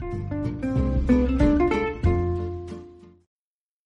Thank you.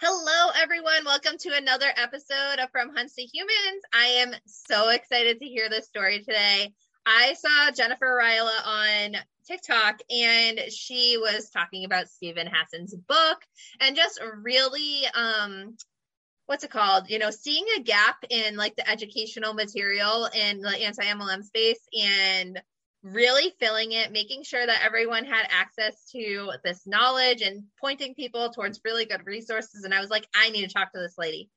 Hello, everyone. Welcome to another episode of From Huns to Humans. I am so excited to hear this story today. I saw Jennifer Ryla on TikTok and she was talking about Steven Hassan's book and just really um what's it called? You know, seeing a gap in like the educational material in the anti-MLM space and really filling it, making sure that everyone had access to this knowledge and pointing people towards really good resources. And I was like, I need to talk to this lady.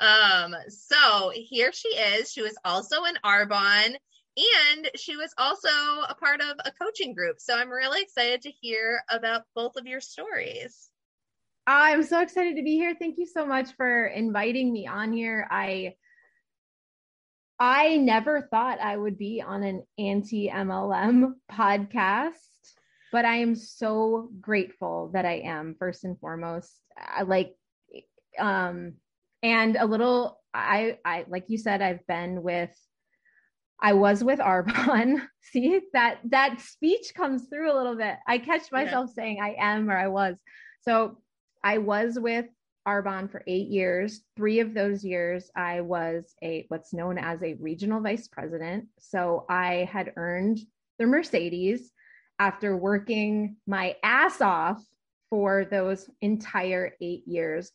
Um, so here she is. She was also in Arbonne and she was also a part of a coaching group. So I'm really excited to hear about both of your stories. I'm so excited to be here. Thank you so much for inviting me on here. I I never thought I would be on an anti MLM podcast, but I am so grateful that I am first and foremost. I like, um, and a little, I, I, like you said, I've been with, I was with Arbonne. See that, that speech comes through a little bit. I catch myself yeah. saying I am or I was. So I was with Arbonne for eight years. Three of those years, I was a what's known as a regional vice president. So I had earned the Mercedes after working my ass off for those entire eight years.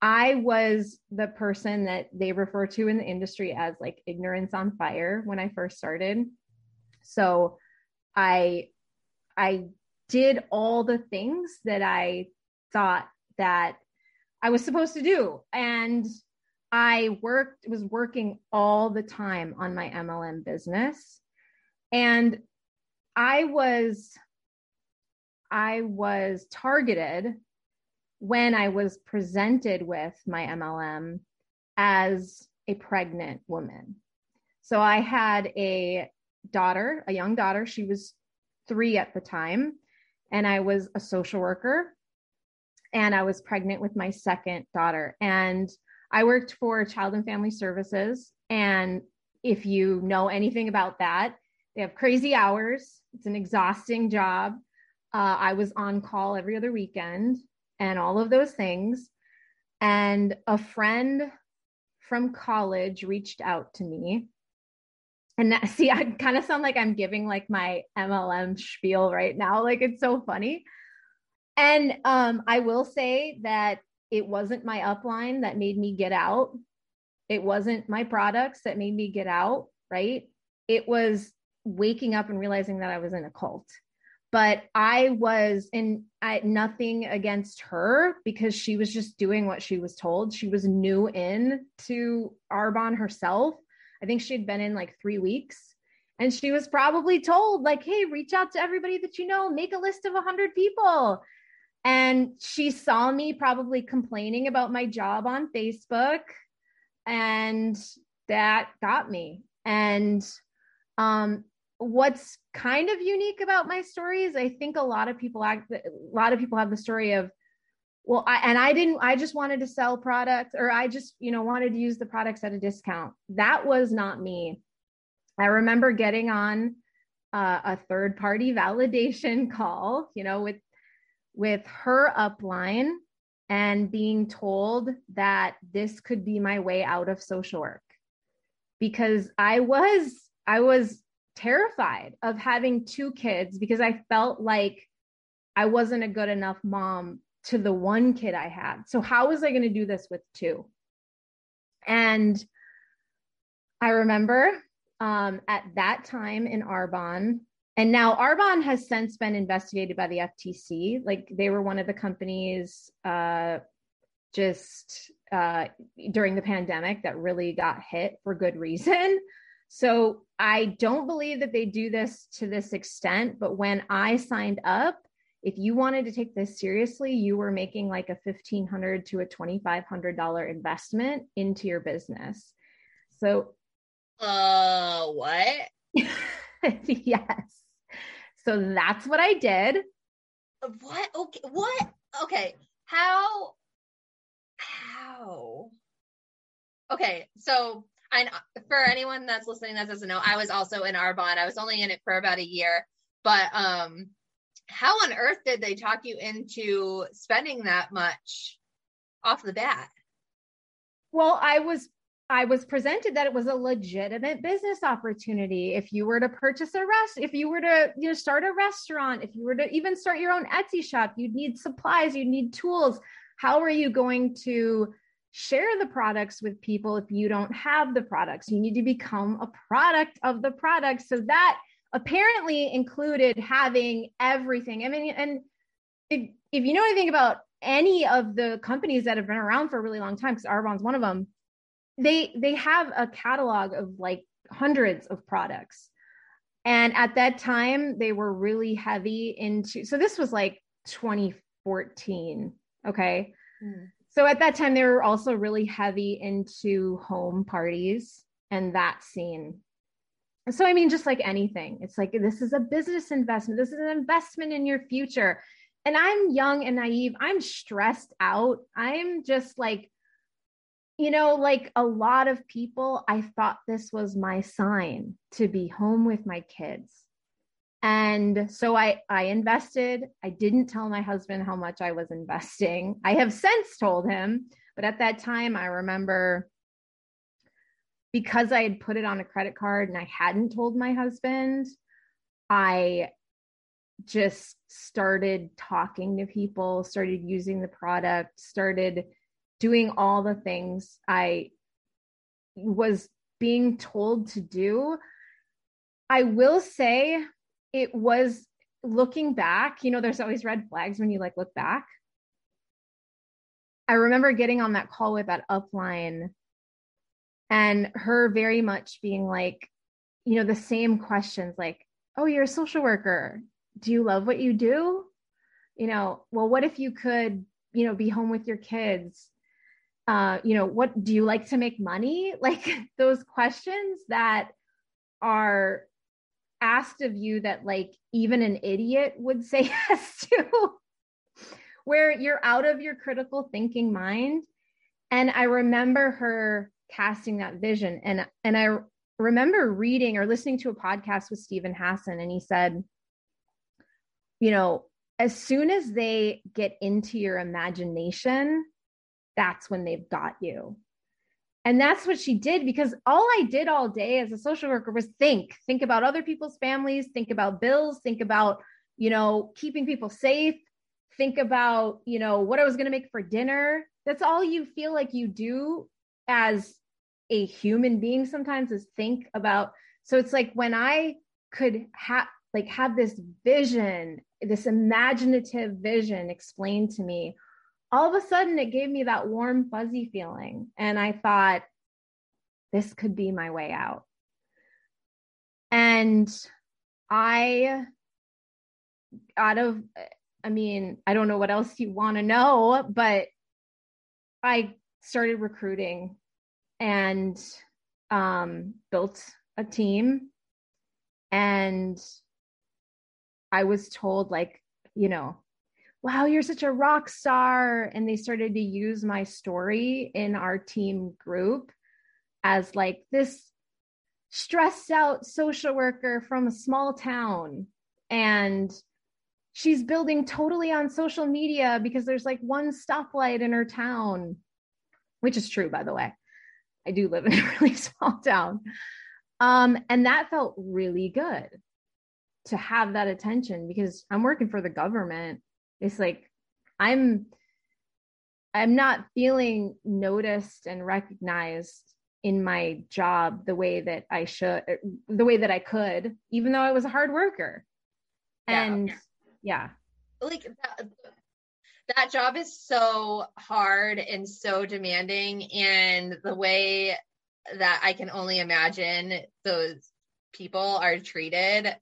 I was the person that they refer to in the industry as like ignorance on fire when I first started. So I I did all the things that I thought that I was supposed to do. And I worked, was working all the time on my MLM business. And I was, I was targeted when I was presented with my MLM as a pregnant woman. So I had a daughter, a young daughter. She was three at the time. And I was a social worker and I was pregnant with my second daughter. And I worked for Child and Family Services. And if you know anything about that, they have crazy hours. It's an exhausting job. Uh, I was on call every other weekend and all of those things. And a friend from college reached out to me. And that, see, I kind of sound like I'm giving like my MLM spiel right now. Like it's so funny. And um, I will say that it wasn't my upline that made me get out. It wasn't my products that made me get out, right? It was waking up and realizing that I was in a cult. But I was in I, nothing against her because she was just doing what she was told. She was new in to Arbonne herself. I think she had been in like three weeks. And she was probably told, like, hey, reach out to everybody that you know, make a list of 100 people and she saw me probably complaining about my job on Facebook. And that got me. And um, what's kind of unique about my story is I think a lot of people act, a lot of people have the story of, well, I, and I didn't, I just wanted to sell products or I just, you know, wanted to use the products at a discount. That was not me. I remember getting on uh, a third party validation call, you know, with with her upline and being told that this could be my way out of social work because I was I was terrified of having two kids because I felt like I wasn't a good enough mom to the one kid I had. So, how was I going to do this with two? And I remember um, at that time in Arbonne, and now Arbonne has since been investigated by the FTC. Like they were one of the companies uh, just uh, during the pandemic that really got hit for good reason. So I don't believe that they do this to this extent. But when I signed up, if you wanted to take this seriously, you were making like a fifteen hundred to a twenty five hundred dollar investment into your business. So, uh, what? yes. So that's what I did. What? Okay. What? Okay. How? How? Okay. So I for anyone that's listening that doesn't know, I was also in Arbonne. I was only in it for about a year, but um, how on earth did they talk you into spending that much off the bat? Well, I was I was presented that it was a legitimate business opportunity. If you were to purchase a rest, if you were to you know start a restaurant, if you were to even start your own Etsy shop, you'd need supplies, you'd need tools. How are you going to share the products with people if you don't have the products? You need to become a product of the product. So that apparently included having everything. I mean, and if, if you know anything about any of the companies that have been around for a really long time, because Arbonne's one of them, they they have a catalog of like hundreds of products. And at that time they were really heavy into so this was like 2014 okay? Mm. so at that time they were also really heavy into home parties and that scene. So i mean just like anything it's like this is a business investment. This is an investment in your future. And i'm young and naive. I'm stressed out. I'm just like you know, like a lot of people, I thought this was my sign to be home with my kids. And so I I invested. I didn't tell my husband how much I was investing. I have since told him, but at that time I remember because I had put it on a credit card and I hadn't told my husband, I just started talking to people, started using the product, started doing all the things I was being told to do. I will say it was looking back, you know, there's always red flags when you like look back. I remember getting on that call with that upline and her very much being like, you know, the same questions like, oh, you're a social worker. Do you love what you do? You know, well, what if you could, you know, be home with your kids? Uh, you know, what do you like to make money? Like those questions that are asked of you that like even an idiot would say yes to, where you're out of your critical thinking mind. And I remember her casting that vision. And and I remember reading or listening to a podcast with Steven Hassan, and he said, you know, as soon as they get into your imagination, that's when they've got you. And that's what she did because all I did all day as a social worker was think, think about other people's families, think about bills, think about, you know, keeping people safe, think about, you know, what I was going to make for dinner. That's all you feel like you do as a human being sometimes is think about. So it's like when I could have like have this vision, this imaginative vision explained to me all of a sudden it gave me that warm, fuzzy feeling. And I thought, this could be my way out. And I, out of, I mean, I don't know what else you want to know, but I started recruiting and um, built a team. And I was told, like, you know, wow, you're such a rock star. And they started to use my story in our team group as like this stressed out social worker from a small town. And she's building totally on social media because there's like one stoplight in her town, which is true, by the way. I do live in a really small town. Um, and that felt really good to have that attention because I'm working for the government. It's like I'm I'm not feeling noticed and recognized in my job the way that I should er, the way that I could, even though I was a hard worker. And yeah. yeah. Like that, that job is so hard and so demanding and the way that I can only imagine those people are treated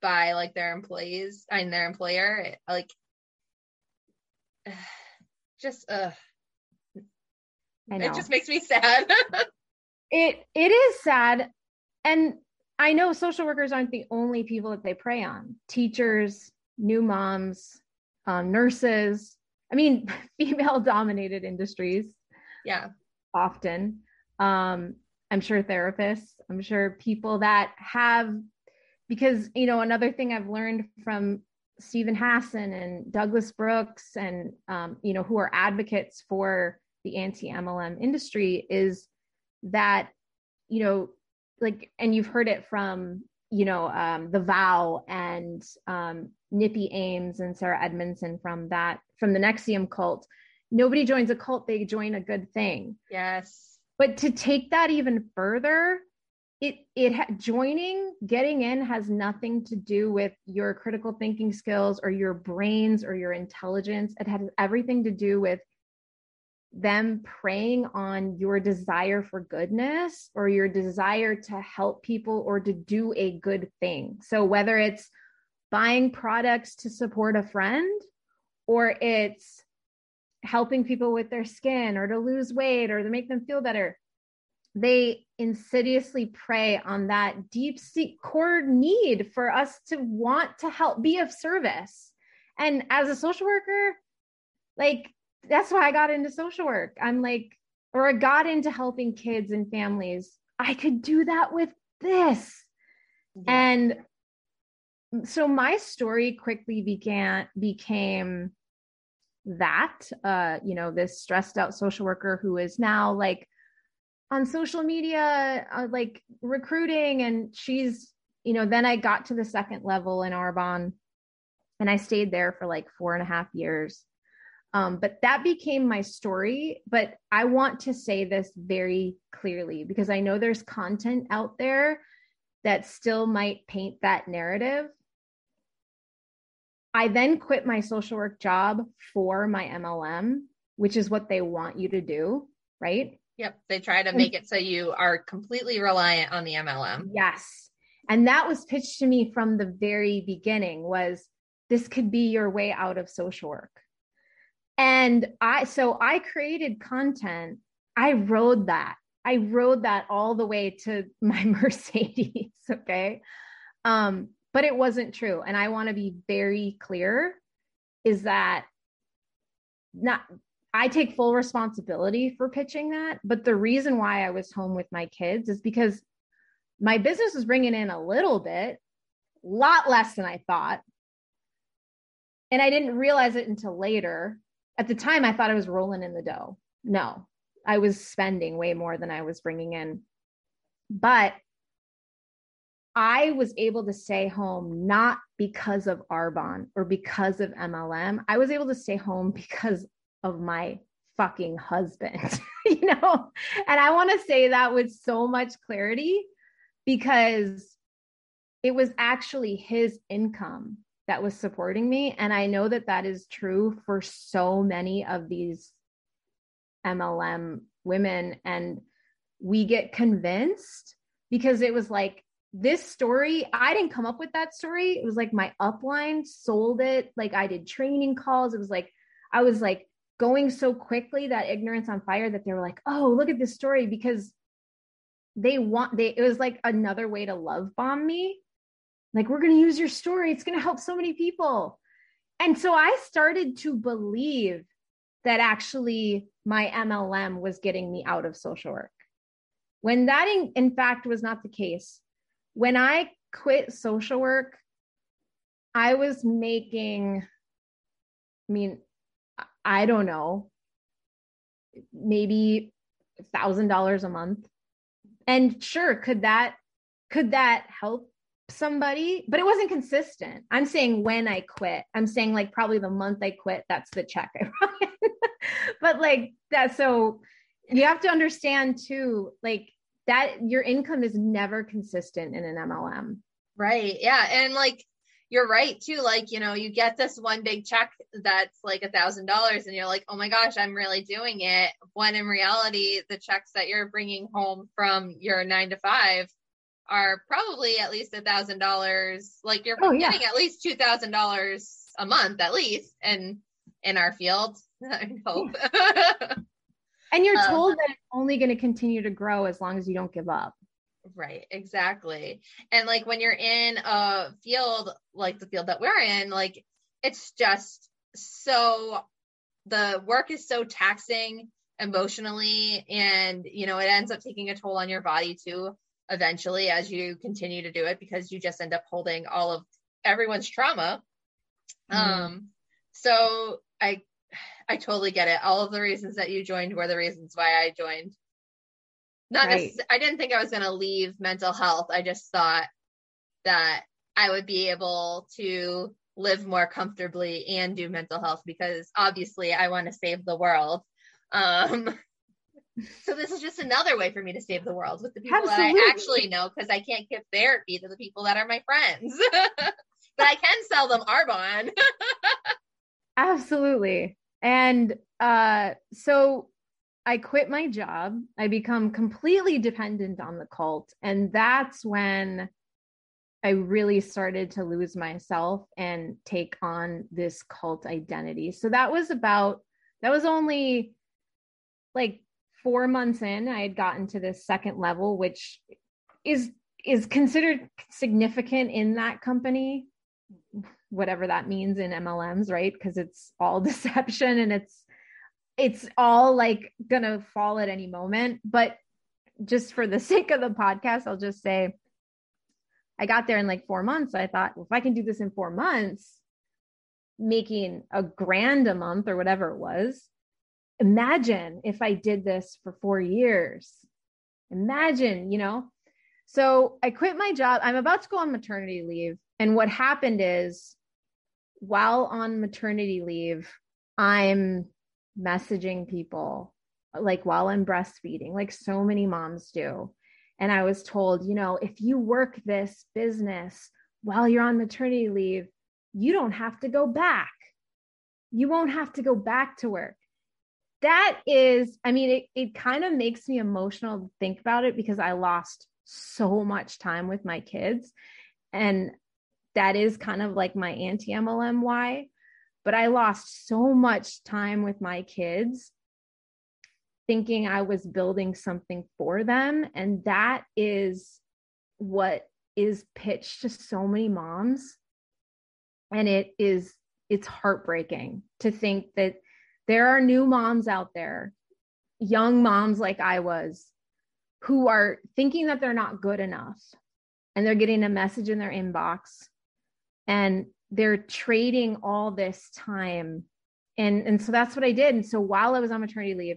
by like their employees and their employer like just uh it just makes me sad. It it is sad. And i know social workers aren't the only people that they prey on. Teachers new moms um, nurses. I mean female dominated industries yeah. often. Um, i'm sure therapists. I'm sure people that have because you know another thing i've learned from Steven Hassan and Douglas Brooks and um, you know who are advocates for the anti-MLM industry is that you know like and you've heard it from you know um, the vow and um, Nippy Ames and Sarah Edmondson from that from the NXIVM cult. Nobody joins a cult they join a good thing. Yes. But to take that even further it it ha- joining getting in has nothing to do with your critical thinking skills or your brains or your intelligence. It has everything to do with them preying on your desire for goodness or your desire to help people or to do a good thing. So whether it's buying products to support a friend or it's helping people with their skin or to lose weight or to make them feel better they insidiously prey on that deep seat core need for us to want to help be of service. And as a social worker, like that's why I got into social work. I'm like, or I got into helping kids and families. I could do that with this. Yeah. And so my story quickly began became that uh you know this stressed out social worker who is now like on social media, uh, like recruiting. And she's, you know, then I got to the second level in Arbonne and I stayed there for like four and a half years. Um, but that became my story. But I want to say this very clearly because I know there's content out there that still might paint that narrative. I then quit my social work job for my MLM, which is what they want you to do, right? Yep. They try to make it so you are completely reliant on the MLM. Yes. And that was pitched to me from the very beginning was this could be your way out of social work. And I so I created content. I rode that. I rode that all the way to my Mercedes, okay? Um but it wasn't true and I want to be very clear is that not I take full responsibility for pitching that. But the reason why I was home with my kids is because my business was bringing in a little bit, a lot less than I thought. And I didn't realize it until later. At the time, I thought I was rolling in the dough. No, I was spending way more than I was bringing in. But I was able to stay home not because of Arbonne or because of MLM. I was able to stay home because of my fucking husband, you know? And I want to say that with so much clarity because it was actually his income that was supporting me. And I know that that is true for so many of these MLM women. And we get convinced because it was like, this story, I didn't come up with that story. It was like my upline sold it. Like I did training calls. It was like, I was like, going so quickly that ignorance on fire that they were like, oh, look at this story because they want they it was like another way to love bomb me. Like, we're gonna use your story, it's gonna help so many people. And so I started to believe that actually my MLM was getting me out of social work. When that in, in fact was not the case. When I quit social work, I was making I mean, I don't know, maybe thousand dollars a month. And sure, could that could that help somebody? But it wasn't consistent. I'm saying when I quit. I'm saying like probably the month I quit, that's the check I but like that so you have to understand too like that your income is never consistent in an MLM. Right. Yeah. And like you're right too. Like, you know, you get this one big check that's like a thousand dollars and you're like, oh my gosh, I'm really doing it. When in reality, the checks that you're bringing home from your nine to five are probably at least a thousand dollars. Like you're oh, getting yeah. at least two thousand dollars a month at least. And in our field, I hope. and you're um, told um, that it's only going to continue to grow as long as you don't give up. Right, exactly. And like when you're in a field like the field that we're in, like it's just so the work is so taxing emotionally and you know it ends up taking a toll on your body too eventually as you continue to do it because you just end up holding all of everyone's trauma. Mm um so i i totally get it. All of the reasons that you joined were the reasons why i joined not right. I didn't think I was going to leave mental health. I just thought that I would be able to live more comfortably and do mental health because obviously I want to save the world. Um, so this is just another way for me to save the world with the people Absolutely. that I actually know because I can't give therapy to the people that are my friends. but I can sell them Arbonne. Absolutely. And uh so I quit my job. I become completely dependent on the cult. And that's when I really started to lose myself and take on this cult identity. So that was about, that was only like four months in. I had gotten to this second level, which is is considered significant in that company whatever that means in MLMs, right? Because it's all deception and it's it's all like gonna fall at any moment. But just for the sake of the podcast, I'll just say I got there in like four months. I thought, well, if I can do this in four months, making a grand a month or whatever it was, imagine if I did this for four years. Imagine, you know? So I quit my job. I'm about to go on maternity leave. And what happened is while on maternity leave, I'm messaging people like while I'm breastfeeding, like so many moms do. And I was told, you know, if you work this business while you're on maternity leave, you don't have to go back. You won't have to go back to work. That is, I mean, it, it kind of makes me emotional to think about it because I lost so much time with my kids. And that is kind of like my anti MLM why but I lost so much time with my kids thinking I was building something for them. And that is what is pitched to so many moms. And it is, it's heartbreaking to think that there are new moms out there, young moms like I was, who are thinking that they're not good enough and they're getting a message in their inbox and they're trading all this time. And and so that's what i did. And so while i was on maternity leave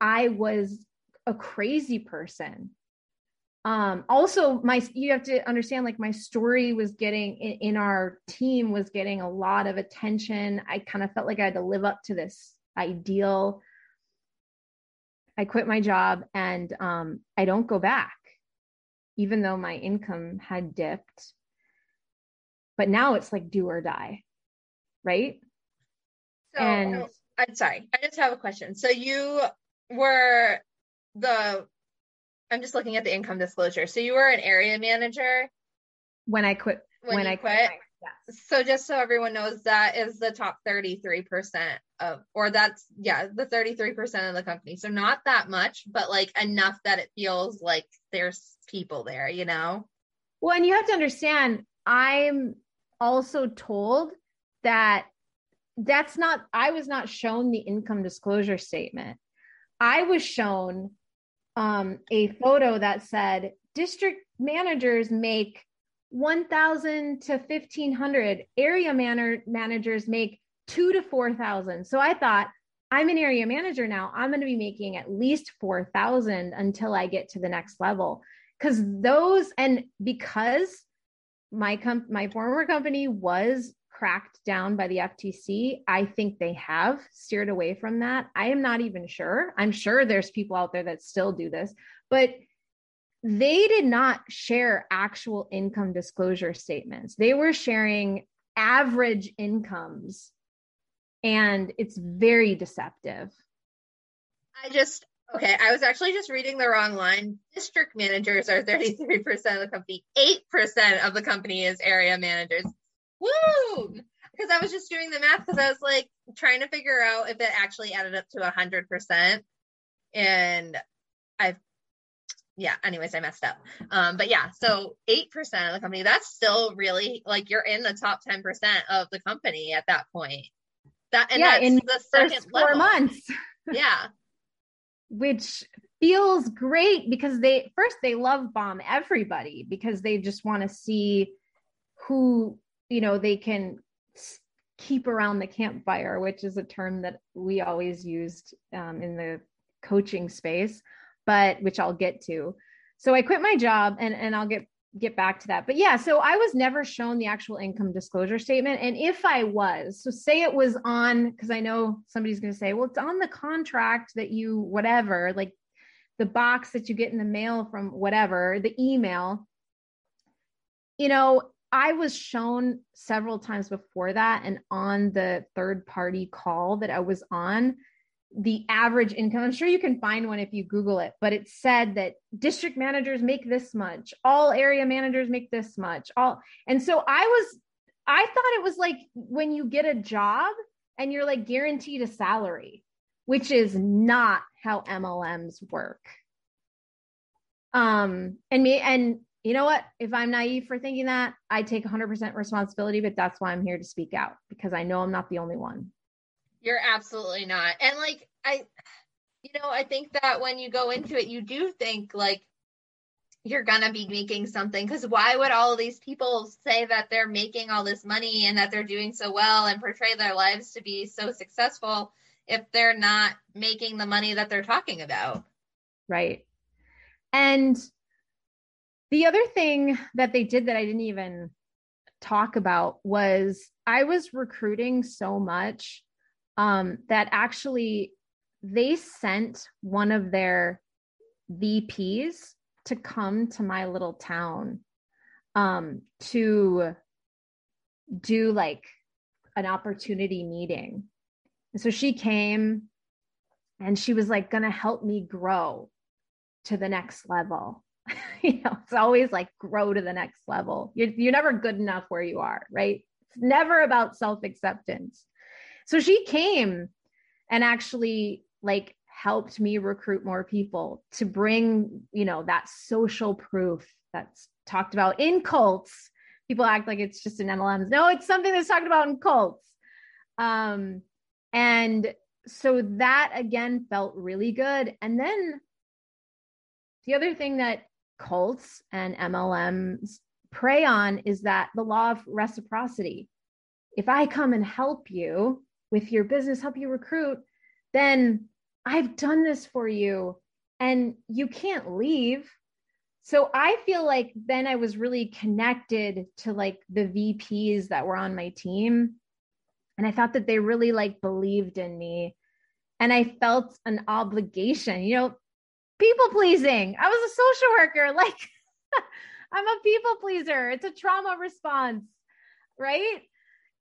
i was a crazy person. Um also my you have to understand like my story was getting in, in our team was getting a lot of attention. I kind of felt like i had to live up to this ideal. I quit my job and um i don't go back even though my income had dipped but now it's like do or die right? So and oh, i'm sorry i just have a question. So you were the i'm just looking at the income disclosure. So you were an area manager? When i quit when, when i quit, quit? yes. so just so everyone knows that is the top 33% of or that's yeah the 33% of the company. So not that much but like enough that it feels like there's people there you know? Well and you have to understand i'm also told that that's not, I was not shown the income disclosure statement. I was shown um, a photo that said district managers make 1000 to 1500 area man- managers make two to 4000 so i thought I'm an area manager now. I'm going to be making at least 4,000 until I get to the next level. Cause those, and because my com- my former company was cracked down by the FTC, I think they have steered away from that. I am not even sure. I'm sure there's people out there that still do this, but they did not share actual income disclosure statements. They were sharing average incomes and it's very deceptive. I just okay, I was actually just reading the wrong line. District managers are 33% of the company, 8% of the company is area managers. Woo! Because I was just doing the math because I was like trying to figure out if it actually added up to 100%. And I've yeah, anyways, I messed up. Um, but yeah, so 8% of the company, that's still really like you're in the top 10% of the company at that point. That and yeah, that's in the second first four level. months, Yeah. Which feels great because they first they love bomb everybody because they just want to see who you know they can keep around the campfire, which is a term that we always used um, in the coaching space, but which I'll get to. So I quit my job and and I'll get get back to that. But yeah, so I was never shown the actual income disclosure statement and if I was, so say it was on cuz I know somebody's going to say, well it's on the contract that you whatever, like the box that you get in the mail from whatever, the email. You know, I was shown several times before that and on the third party call that I was on the average income. I'm sure you can find one if you Google it, but it said that district managers make this much, all area managers make this much, all. And so I was, I thought it was like when you get a job and you're like guaranteed a salary, which is not how MLMs work. Um, and me, and you know what? If I'm naive for thinking that, I take 100% responsibility, but that's why I'm here to speak out because I know I'm not the only one. You're absolutely not. And like I you know, I think that when you go into it, you do think like you're gonna be making something because why would all these people say that they're making all this money and that they're doing so well and portray their lives to be so successful if they're not making the money that they're talking about? Right. And the other thing that they did that I didn't even talk about was I was recruiting so much um, that actually they sent one of their VPs to come to my little town um, to do like an opportunity meeting. And so she came and she was like going to help me grow to the next level. you know, it's always like grow to the next level. You're, you're never good enough where you are, right? It's never about self acceptance. So she came and actually like helped me recruit more people to bring, you know, that social proof that's talked about in cults. People act like it's just in MLMs. No, it's something that's talked about in cults. Um, and so that again felt really good. And then the other thing that cults and MLMs prey on is that the law of reciprocity. If I come and help you with your business, help you recruit, then I've done this for you and you can't leave. So I feel like then I was really connected to like the VPs that were on my team. And I thought that they really like believed in me. And I felt an obligation, you know, people pleasing. I was a social worker. Like I'm a people pleaser. It's a trauma response, right?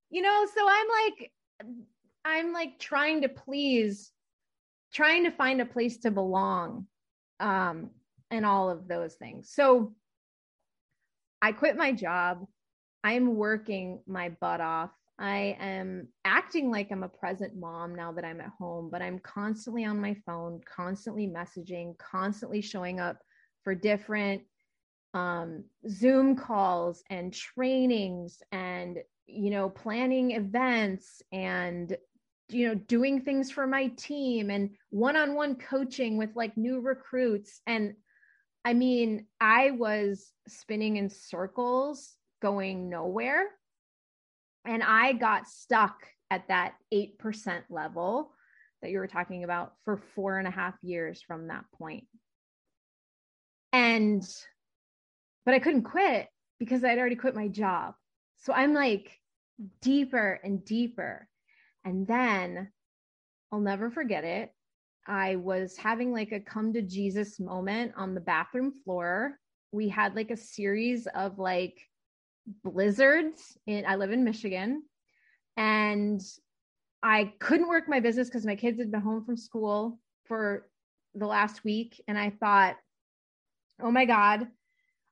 You know, so I'm like, I'm like trying to please, trying to find a place to belong, um, and all of those things. So I quit my job. I'm working my butt off. I am acting like I'm a present mom now that I'm at home, but I'm constantly on my phone, constantly messaging, constantly showing up for different um, Zoom calls and trainings and, you know, planning events and, you know, doing things for my team and one on one coaching with like new recruits. And I mean, I was spinning in circles going nowhere. And I got stuck at that 8% level that you were talking about for four and a half years from that point. And, but I couldn't quit because I'd already quit my job. So I'm like deeper and deeper. And then I'll never forget it. I was having like a come to Jesus moment on the bathroom floor. We had like a series of like blizzards in I live in Michigan and I couldn't work my business because my kids had been home from school for the last week and I thought oh my god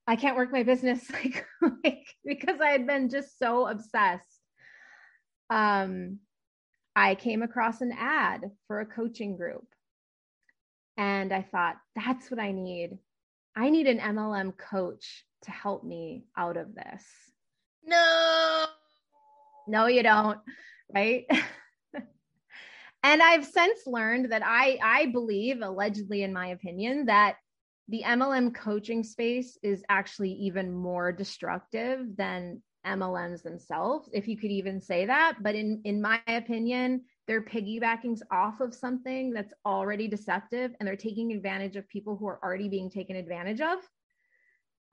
I can't work my business like, like because I had been just so obsessed um I came across an ad for a coaching group and I thought that's what I need I need an MLM coach to help me out of this no. No, you don't. Right. and I've since learned that I I believe, allegedly in my opinion, that the MLM coaching space is actually even more destructive than MLMs themselves, if you could even say that. But in in my opinion, they're piggybacking off of something that's already deceptive and they're taking advantage of people who are already being taken advantage of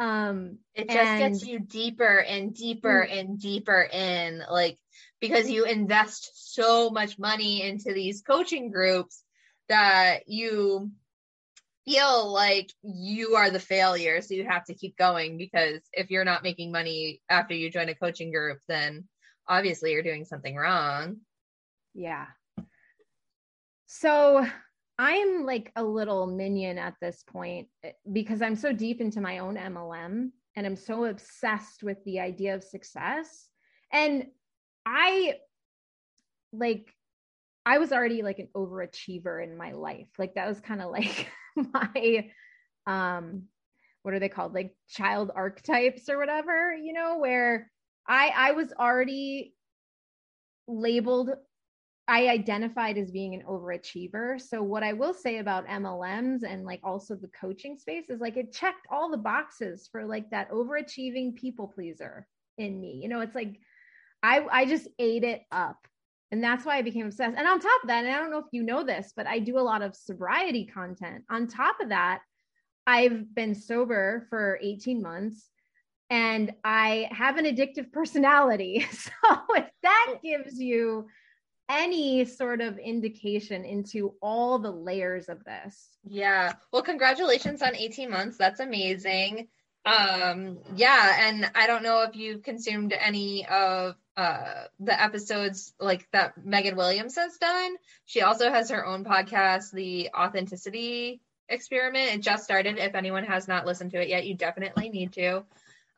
um it just and, gets you deeper and deeper mm. and deeper in like because you invest so much money into these coaching groups that you feel like you are the failure so you have to keep going because if you're not making money after you join a coaching group then obviously you're doing something wrong yeah so I'm like a little minion at this point eh, because I'm so deep into my own MLM and I'm so obsessed with the idea of success. And I like, I was already like an overachiever in my life. Like, that was kind of like my, um, what are they called? Like child archetypes or whatever, you know, where I, I was already labeled I identified as being an overachiever. So what I will say about MLMs and like also the coaching space is like it checked all the boxes for like that overachieving people pleaser in me. You know, it's like I I just ate it up. And that's why I became obsessed. And on top of that, and I don't know if you know this, but I do a lot of sobriety content. On top of that, I've been sober for 18 months and I have an addictive personality. So if that gives you any sort of indication into all the layers of this. Yeah. Well, congratulations on 18 months. That's amazing. Um yeah, and I don't know if you've consumed any of uh the episodes like that Megan Williams has done. She also has her own podcast, The Authenticity Experiment. It just started. If anyone has not listened to it yet, you definitely need to.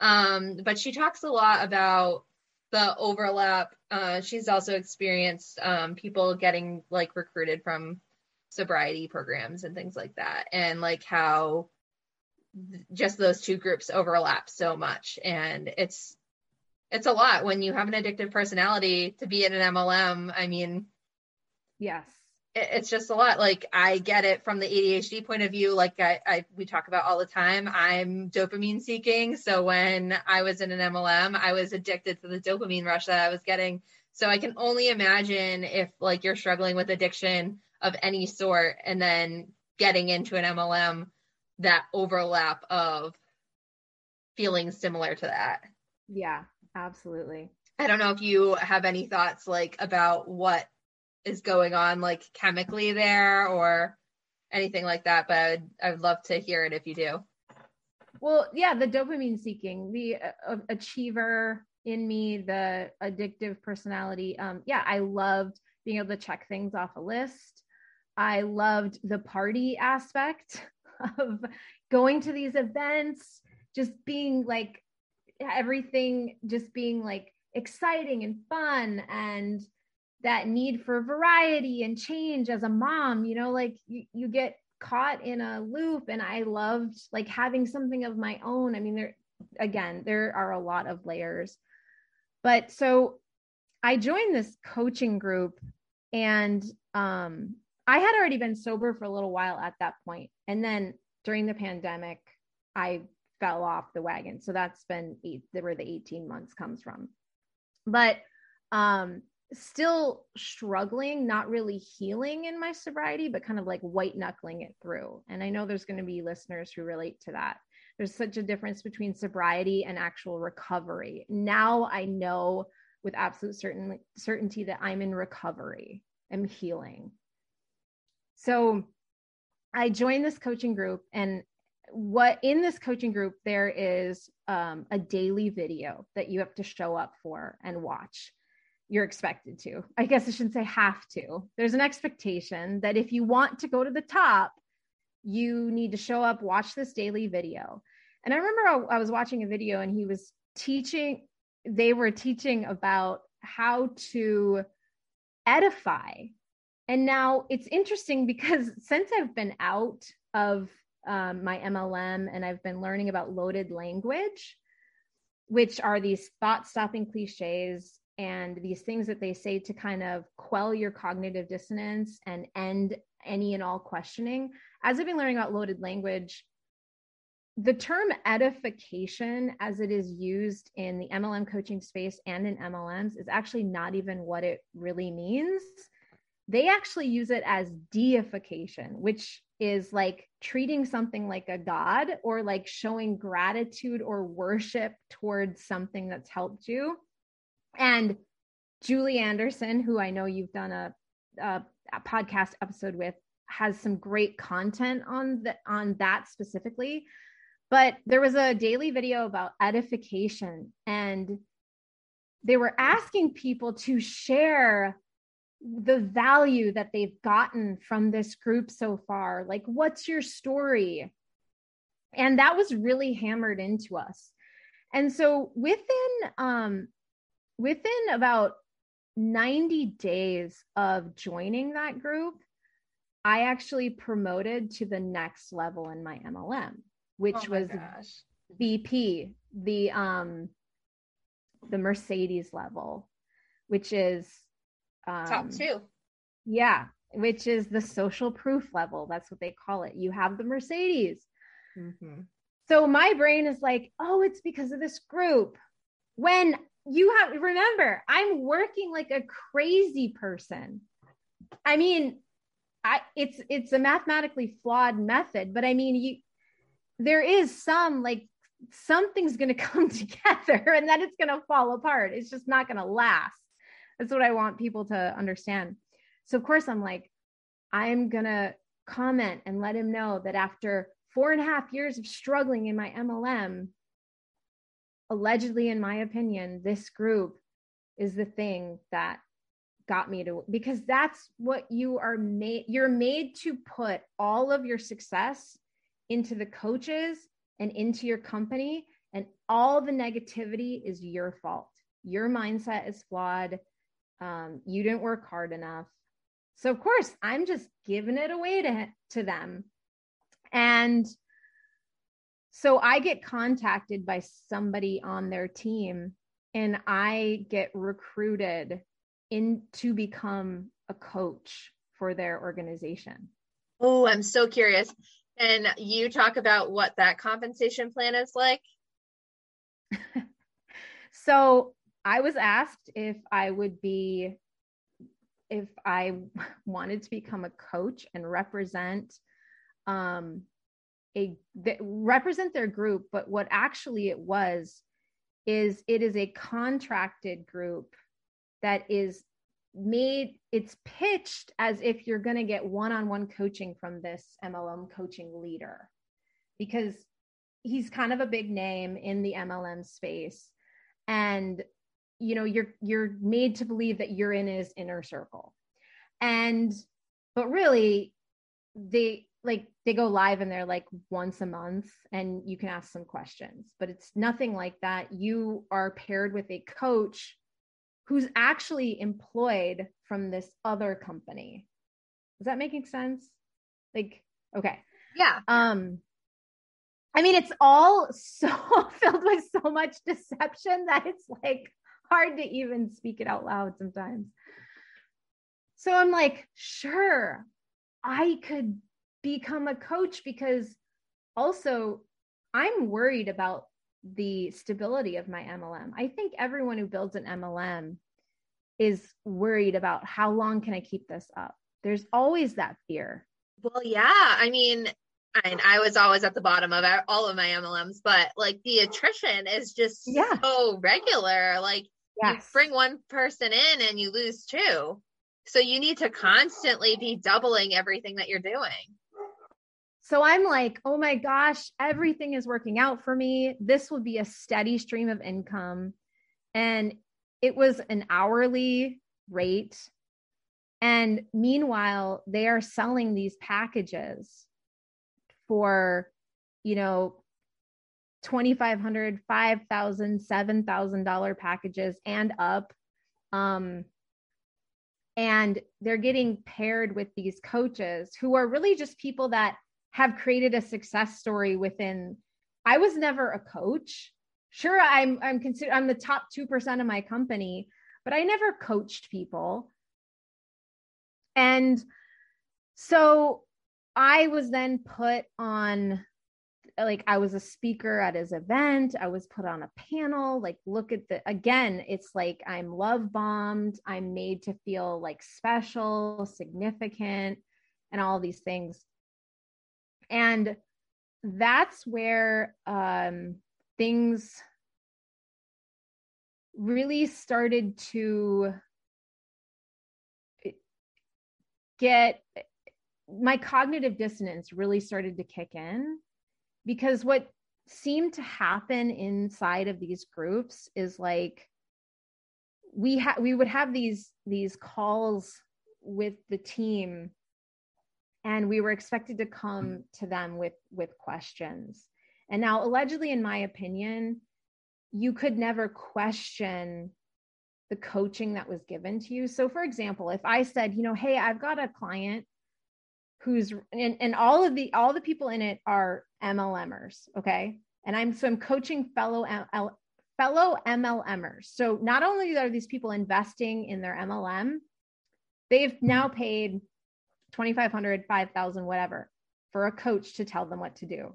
Um but she talks a lot about the overlap. Uh, she's also experienced um, people getting like recruited from sobriety programs and things like that, and like how just those two groups overlap so much, and it's it's a lot when you have an addictive personality to be in an MLM. I mean, yes, it's just a lot. Like i get it from the adhd point of view. Like I, I, we talk about all the time i'm dopamine seeking. So when i was in an mlm i was addicted to the dopamine rush that i was getting. So i can only imagine if like you're struggling with addiction of any sort and then getting into an mlm that overlap of feeling similar to that. Yeah absolutely. I don't know if you have any thoughts like about what is going on like chemically there or anything like that but I would, I would love to hear it if you do. Well yeah the dopamine seeking the uh, achiever in me the addictive personality um yeah i loved being able to check things off a list. I loved the party aspect of going to these events just being like everything just being like exciting and fun and that need for variety and change as a mom you know like you, you get caught in a loop and i loved like having something of my own. I mean there again there are a lot of layers. But so i joined this coaching group and um i had already been sober for a little while at that point. And then during the pandemic i fell off the wagon so that's been eight where the 18 months comes from but um still struggling, not really healing in my sobriety, but kind of like white knuckling it through. And I know there's going to be listeners who relate to that. There's such a difference between sobriety and actual recovery. Now I know with absolute certain, certainty that I'm in recovery, I'm healing. So I joined this coaching group, and what in this coaching group, there is um, a daily video that you have to show up for and watch you're expected to. I guess I shouldn't say have to. There's an expectation that if you want to go to the top, you need to show up, watch this daily video. And I remember I, was watching a video and he was teaching, they were teaching about how to edify. And now it's interesting because since I've been out of um, my MLM and I've been learning about loaded language, which are these thought stopping cliches and these things that they say to kind of quell your cognitive dissonance and end any and all questioning. As I've been learning about loaded language, the term edification, as it is used in the MLM coaching space and in MLMs, is actually not even what it really means. They actually use it as deification, which is like treating something like a god or like showing gratitude or worship towards something that's helped you and Julie Anderson, who I know you've done a, a, a podcast episode with, has some great content on the on that specifically. But there was a daily video about edification, and they were asking people to share the value that they've gotten from this group so far. Like, what's your story? And that was really hammered into us. And so within um, within about 90 days of joining that group, I actually promoted to the next level in my MLM, which oh was gosh. VP, the um the Mercedes level, which is um, top two. Yeah, which is the social proof level. That's what they call it. You have the Mercedes. Mm-hmm. So my brain is like, oh, it's because of this group. When you have remember i'm working like a crazy person i mean i it's it's a mathematically flawed method but i mean you there is some like something's going to come together and then it's going to fall apart it's just not going to last that's what i want people to understand. So of course i'm like i'm going to comment and let him know that after four and a half years of struggling in my mlm allegedly, in my opinion, this group is the thing that got me to because that's what you are made you're made to put all of your success into the coaches and into your company and all the negativity is your fault. Your mindset is flawed um, you didn't work hard enough so of course i'm just giving it away to, to them and so I get contacted by somebody on their team and I get recruited in to become a coach for their organization. Oh, I'm so curious. And you talk about what that compensation plan is like? so I was asked if I would be, if I wanted to become a coach and represent um, a that represent their group but what actually it was is it is a contracted group that is made it's pitched as if you're going to get one-on-one coaching from this MLM coaching leader because he's kind of a big name in the MLM space. And you know you're you're made to believe that you're in his inner circle. And but really they like they go live and they're like once a month and you can ask some questions. But it's nothing like that. You are paired with a coach who's actually employed from this other company. Is that making sense? Like okay. Yeah. Um i mean it's all so filled with so much deception that it's like hard to even speak it out loud sometimes so i'm like sure i could become a coach because also I'm worried about the stability of my MLM. I think everyone who builds an MLM is worried about how long can I keep this up? There's always that fear. Well, yeah. I mean, and I was always at the bottom of all of my MLMs, but like the attrition is just yeah. so regular. Like yes. you bring one person in and you lose two. So you need to constantly be doubling everything that you're doing. So I'm like, oh my gosh, everything is working out for me. This will be a steady stream of income. And it was an hourly rate. And meanwhile, they are selling these packages for, you know, $2,500, $5,000, $7,000 packages and up. Um, and they're getting paired with these coaches who are really just people that have created a success story within i was never a coach sure i'm i'm considered i'm the top 2% of my company but i never coached people and so i was then put on like i was a speaker at his event i was put on a panel like look at the again it's like i'm love bombed i'm made to feel like special significant and all these things. And that's where um, things really started to get my cognitive dissonance really started to kick in because what seemed to happen inside of these groups is like we had we would have these these calls with the team and we were expected to come mm-hmm. to them with with questions. And now allegedly in my opinion you could never question the coaching that was given to you. So for example if i said you know hey i've got a client who's and, and all of the all the people in it are mlmers okay? And i'm so i'm coaching fellow L, fellow mlmers so not only are these people investing in their mlm they've now paid 2500 5000 whatever for a coach to tell them what to do.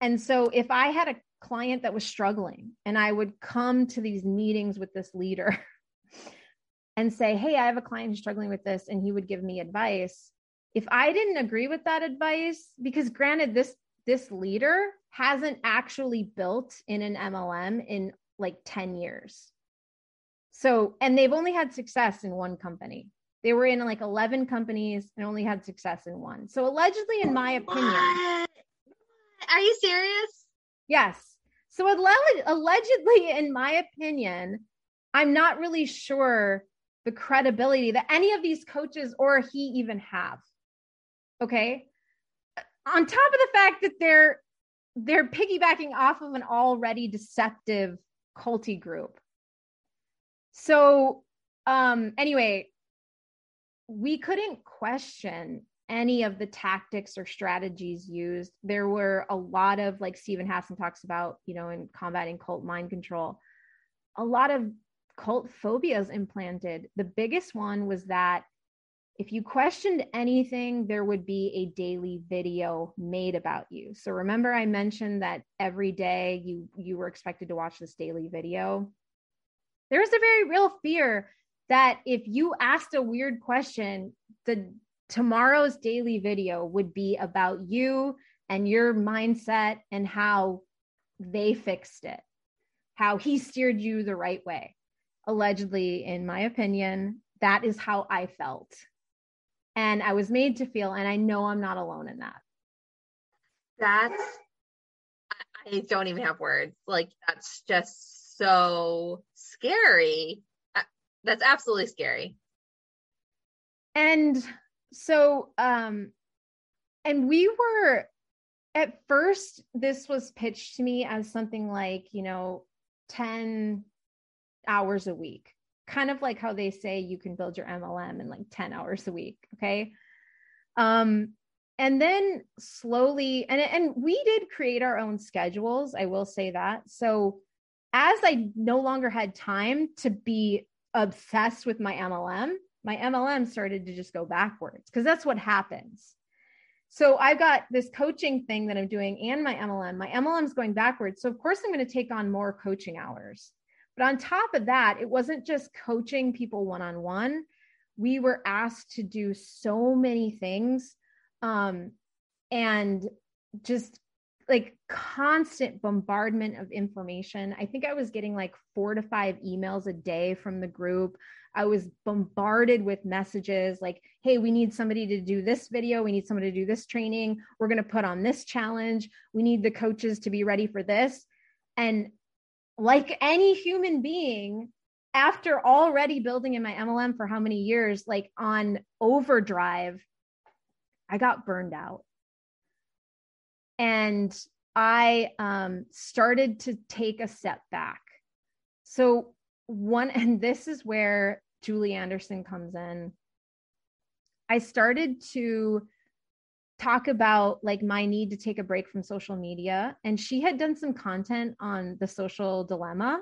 And so if i had a client that was struggling and i would come to these meetings with this leader and say hey i have a client who's struggling with this and he would give me advice if i didn't agree with that advice because granted this this leader hasn't actually built in an mlm in like 10 years so and they've only had success in one company they were in like 11 companies and only had success in one. So allegedly, in my opinion. What? Are you serious? Yes. So allegedly, in my opinion, I'm not really sure the credibility that any of these coaches or he even have. Okay. On top of the fact that they're they're piggybacking off of an already deceptive culty group. So um anyway, we couldn't question any of the tactics or strategies used. There were a lot of, like Steven Hassan talks about, you know, in combating cult mind control, a lot of cult phobias implanted. The biggest one was that if you questioned anything, there would be a daily video made about you. So remember I mentioned that every day you you were expected to watch this daily video. There was a very real fear that if you asked a weird question, the tomorrow's daily video would be about you and your mindset and how they fixed it, how he steered you the right way. Allegedly, in my opinion, that is how I felt. And I was made to feel, and I know I'm not alone in that. That's, I don't even have words. Like, that's just so scary that's absolutely scary. And so um and we were at first this was pitched to me as something like, you know, 10 hours a week. Kind of like how they say you can build your MLM in like 10 hours a week, okay? Um and then slowly and and we did create our own schedules, I will say that. So as I no longer had time to be obsessed with my MLM, my MLM started to just go backwards because that's what happens. So I've got this coaching thing that I'm doing and my MLM. My MLM is going backwards. So of course I'm going to take on more coaching hours. But on top of that, it wasn't just coaching people one on one. We were asked to do so many things um, and just like constant bombardment of information. I think I was getting like four to five emails a day from the group. I was bombarded with messages like, hey, we need somebody to do this video. We need somebody to do this training. We're going to put on this challenge. We need the coaches to be ready for this. And like any human being, after already building in my MLM for how many years, like on overdrive, I got burned out. And I um, started to take a step back. So, one, and this is where Julie Anderson comes in. I started to talk about like my need to take a break from social media and she had done some content on the social dilemma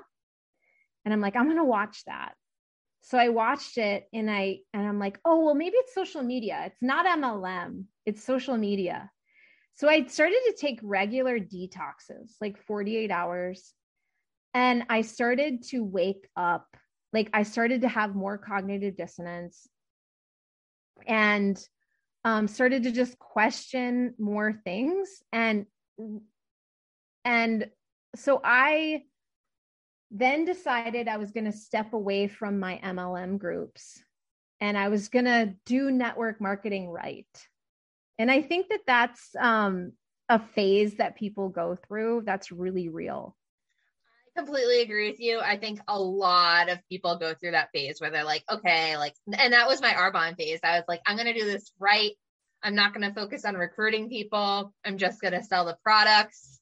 and i'm like i'm going to watch that. So i watched it and i and i'm like oh well maybe it's social media. It's not mlm it's social media. So i started to take regular detoxes like 48 hours and i started to wake up. Like I started to have more cognitive dissonance and um, started to just question more things and and so I then decided I was going to step away from my MLM groups and I was going to do network marketing right. And I think that that's um, a phase that people go through that's really real completely agree with you. I think a lot of people go through that phase where they're like, okay, like, and that was my Arbonne phase. I was like, I'm going to do this right. I'm not going to focus on recruiting people. I'm just going to sell the products.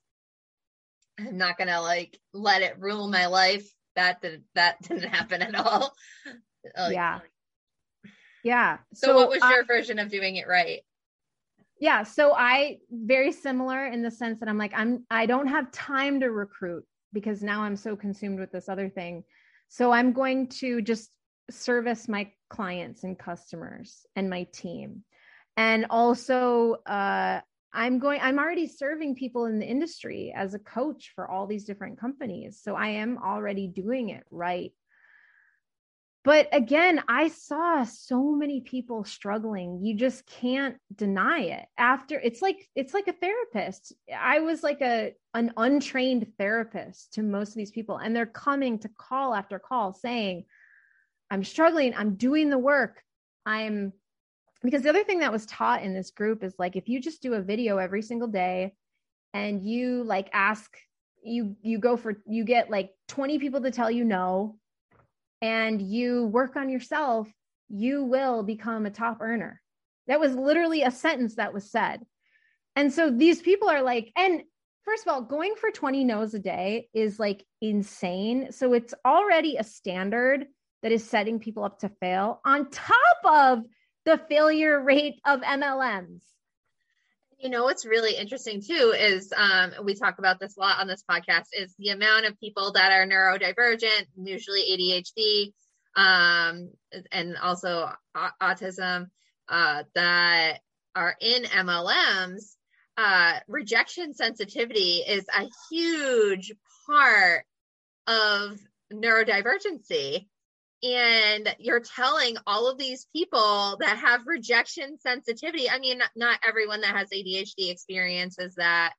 I'm not going to like let it rule my life. That did that didn't happen at all. Like, yeah. Yeah. So, so what was your um, version of doing it right? Yeah, so I very similar in the sense that I'm like I'm I don't have time to recruit because now I'm so consumed with this other thing. So I'm going to just service my clients and customers and my team. And also, uh, I'm going, I'm already serving people in the industry as a coach for all these different companies. So I am already doing it right but again i saw so many people struggling. You just can't deny it. After it's like it's like a therapist. I was like a an untrained therapist to most of these people and they're coming to call after call saying i'm struggling. I'm doing the work. I'm because the other thing that was taught in this group is like if you just do a video every single day and you like ask you you go for you get like 20 people to tell you no and you work on yourself, you will become a top earner. That was literally a sentence that was said. And so these people are like, and first of all, going for 20 no's a day is like insane. So it's already a standard that is setting people up to fail on top of the failure rate of MLMs. You know what's really interesting too is um, we talk about this a lot on this podcast is the amount of people that are neurodivergent, usually ADHD, um, and also autism uh, that are in MLMs. Uh, rejection sensitivity is a huge part of neurodivergency and you're telling all of these people that have rejection sensitivity. I mean not everyone that has adhd experiences that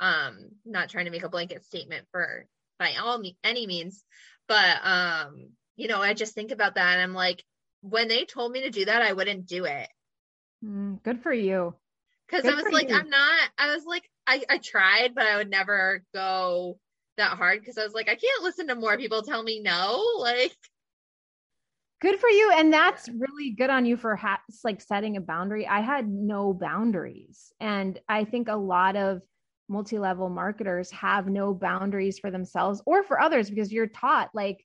um not trying to make a blanket statement for by all any means but um you know i just think about that and i'm like when they told me to do that i wouldn't do it. Mm, good for you. Because i was like you. i'm not i was like I, I tried but i would never go that hard because i was like i can't listen to more people tell me no like good for you and that's really good on you for ha- like setting a boundary. I had no boundaries and i think a lot of multi-level marketers have no boundaries for themselves or for others because you're taught like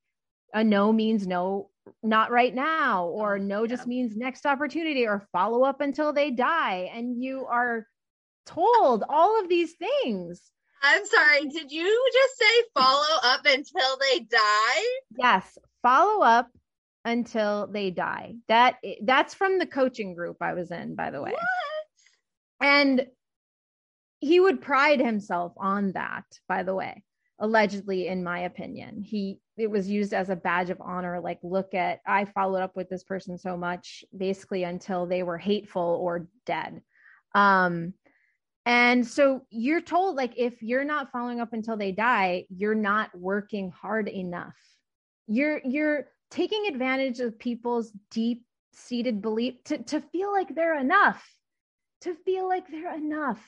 a no means no not right now or oh, no just means next opportunity or follow up until they die and you are told all of these things. I'm sorry did you just say follow up until they die? Yes follow up until they die. That that's from the coaching group I was in, by the way. What? And he would pride himself on that, by the way. Allegedly, in my opinion, he it was used as a badge of honor like look at i followed up with this person so much basically until they were hateful or dead um and so you're told like if you're not following up until they die you're not working hard enough you're you're taking advantage of people's deep seated belief to, to feel like they're enough to feel like they're enough.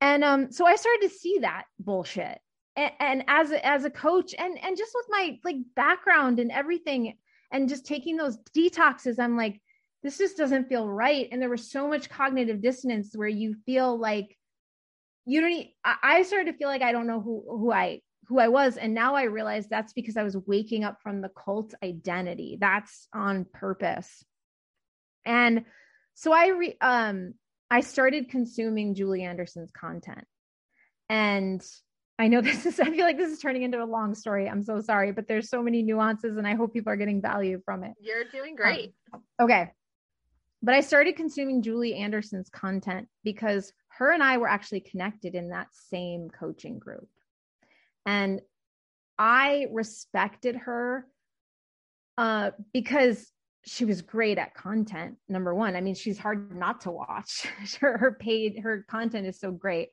And um so i started to see that bullshit. And, and as a, as a coach and and just with my like background and everything and just taking those detoxes i'm like this just doesn't feel right. And there was so much cognitive dissonance where you feel like you don't need, I started to feel like I don't know who who I who I was and now I realize that's because I was waking up from the cult identity that's on purpose and so I re, um I started consuming Julie Anderson's content and I know this is, I feel like this is turning into a long story. I'm so sorry, but there's so many nuances and I hope people are getting value from it. You're doing great. Um, okay. But I started consuming Julie Anderson's content because her and I were actually connected in that same coaching group. And I respected her uh, because she was great at content. Number one, I mean, she's hard not to watch. her, her paid, her content is so great.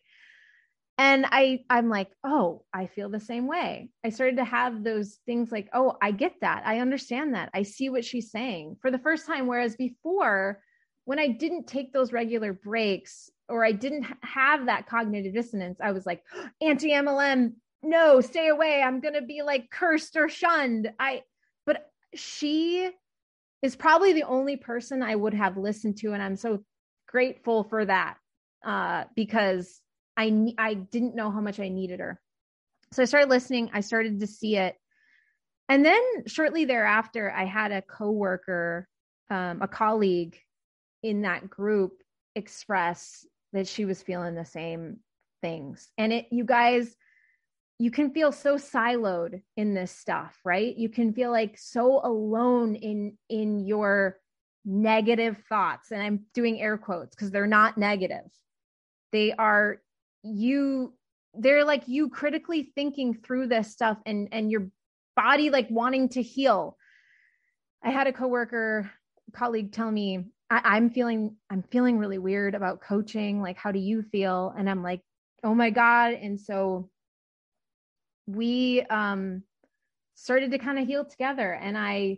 And i i'm like oh i feel the same way. I started to have those things like oh i get that. I understand that. I see what she's saying. For the first time whereas before when i didn't take those regular breaks or i didn't have that cognitive dissonance i was like anti mlm no stay away i'm going to be like cursed or shunned i but she is probably the only person i would have listened to and i'm so grateful for that uh, because I I didn't know how much I needed her. So I started listening, I started to see it. And then shortly thereafter, I had a coworker, um, a colleague in that group express that she was feeling the same things. And it you guys you can feel so siloed in this stuff, right? You can feel like so alone in in your negative thoughts and I'm doing air quotes because they're not negative. They are you they're like you critically thinking through this stuff and and your body like wanting to heal i had a coworker colleague tell me I, i'm feeling i'm feeling really weird about coaching like how do you feel and i'm like oh my god and so we um started to kind of heal together and i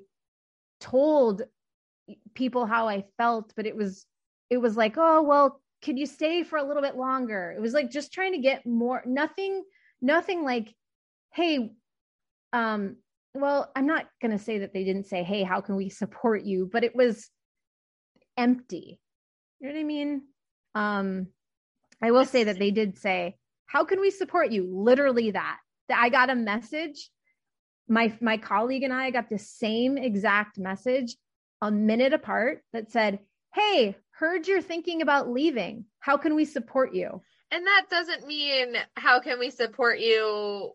told people how i felt but it was it was like oh well could you stay for a little bit longer? It was like just trying to get more, nothing, nothing like, hey, um, well, I'm not going to say that they didn't say, hey, how can we support you? But it was empty. You know what I mean? Um, I will say that they did say, how can we support you? Literally that. That I got a message. My my colleague and I got the same exact message a minute apart that said, Hey, heard you're thinking about leaving. How can we support you? And that doesn't mean how can we support you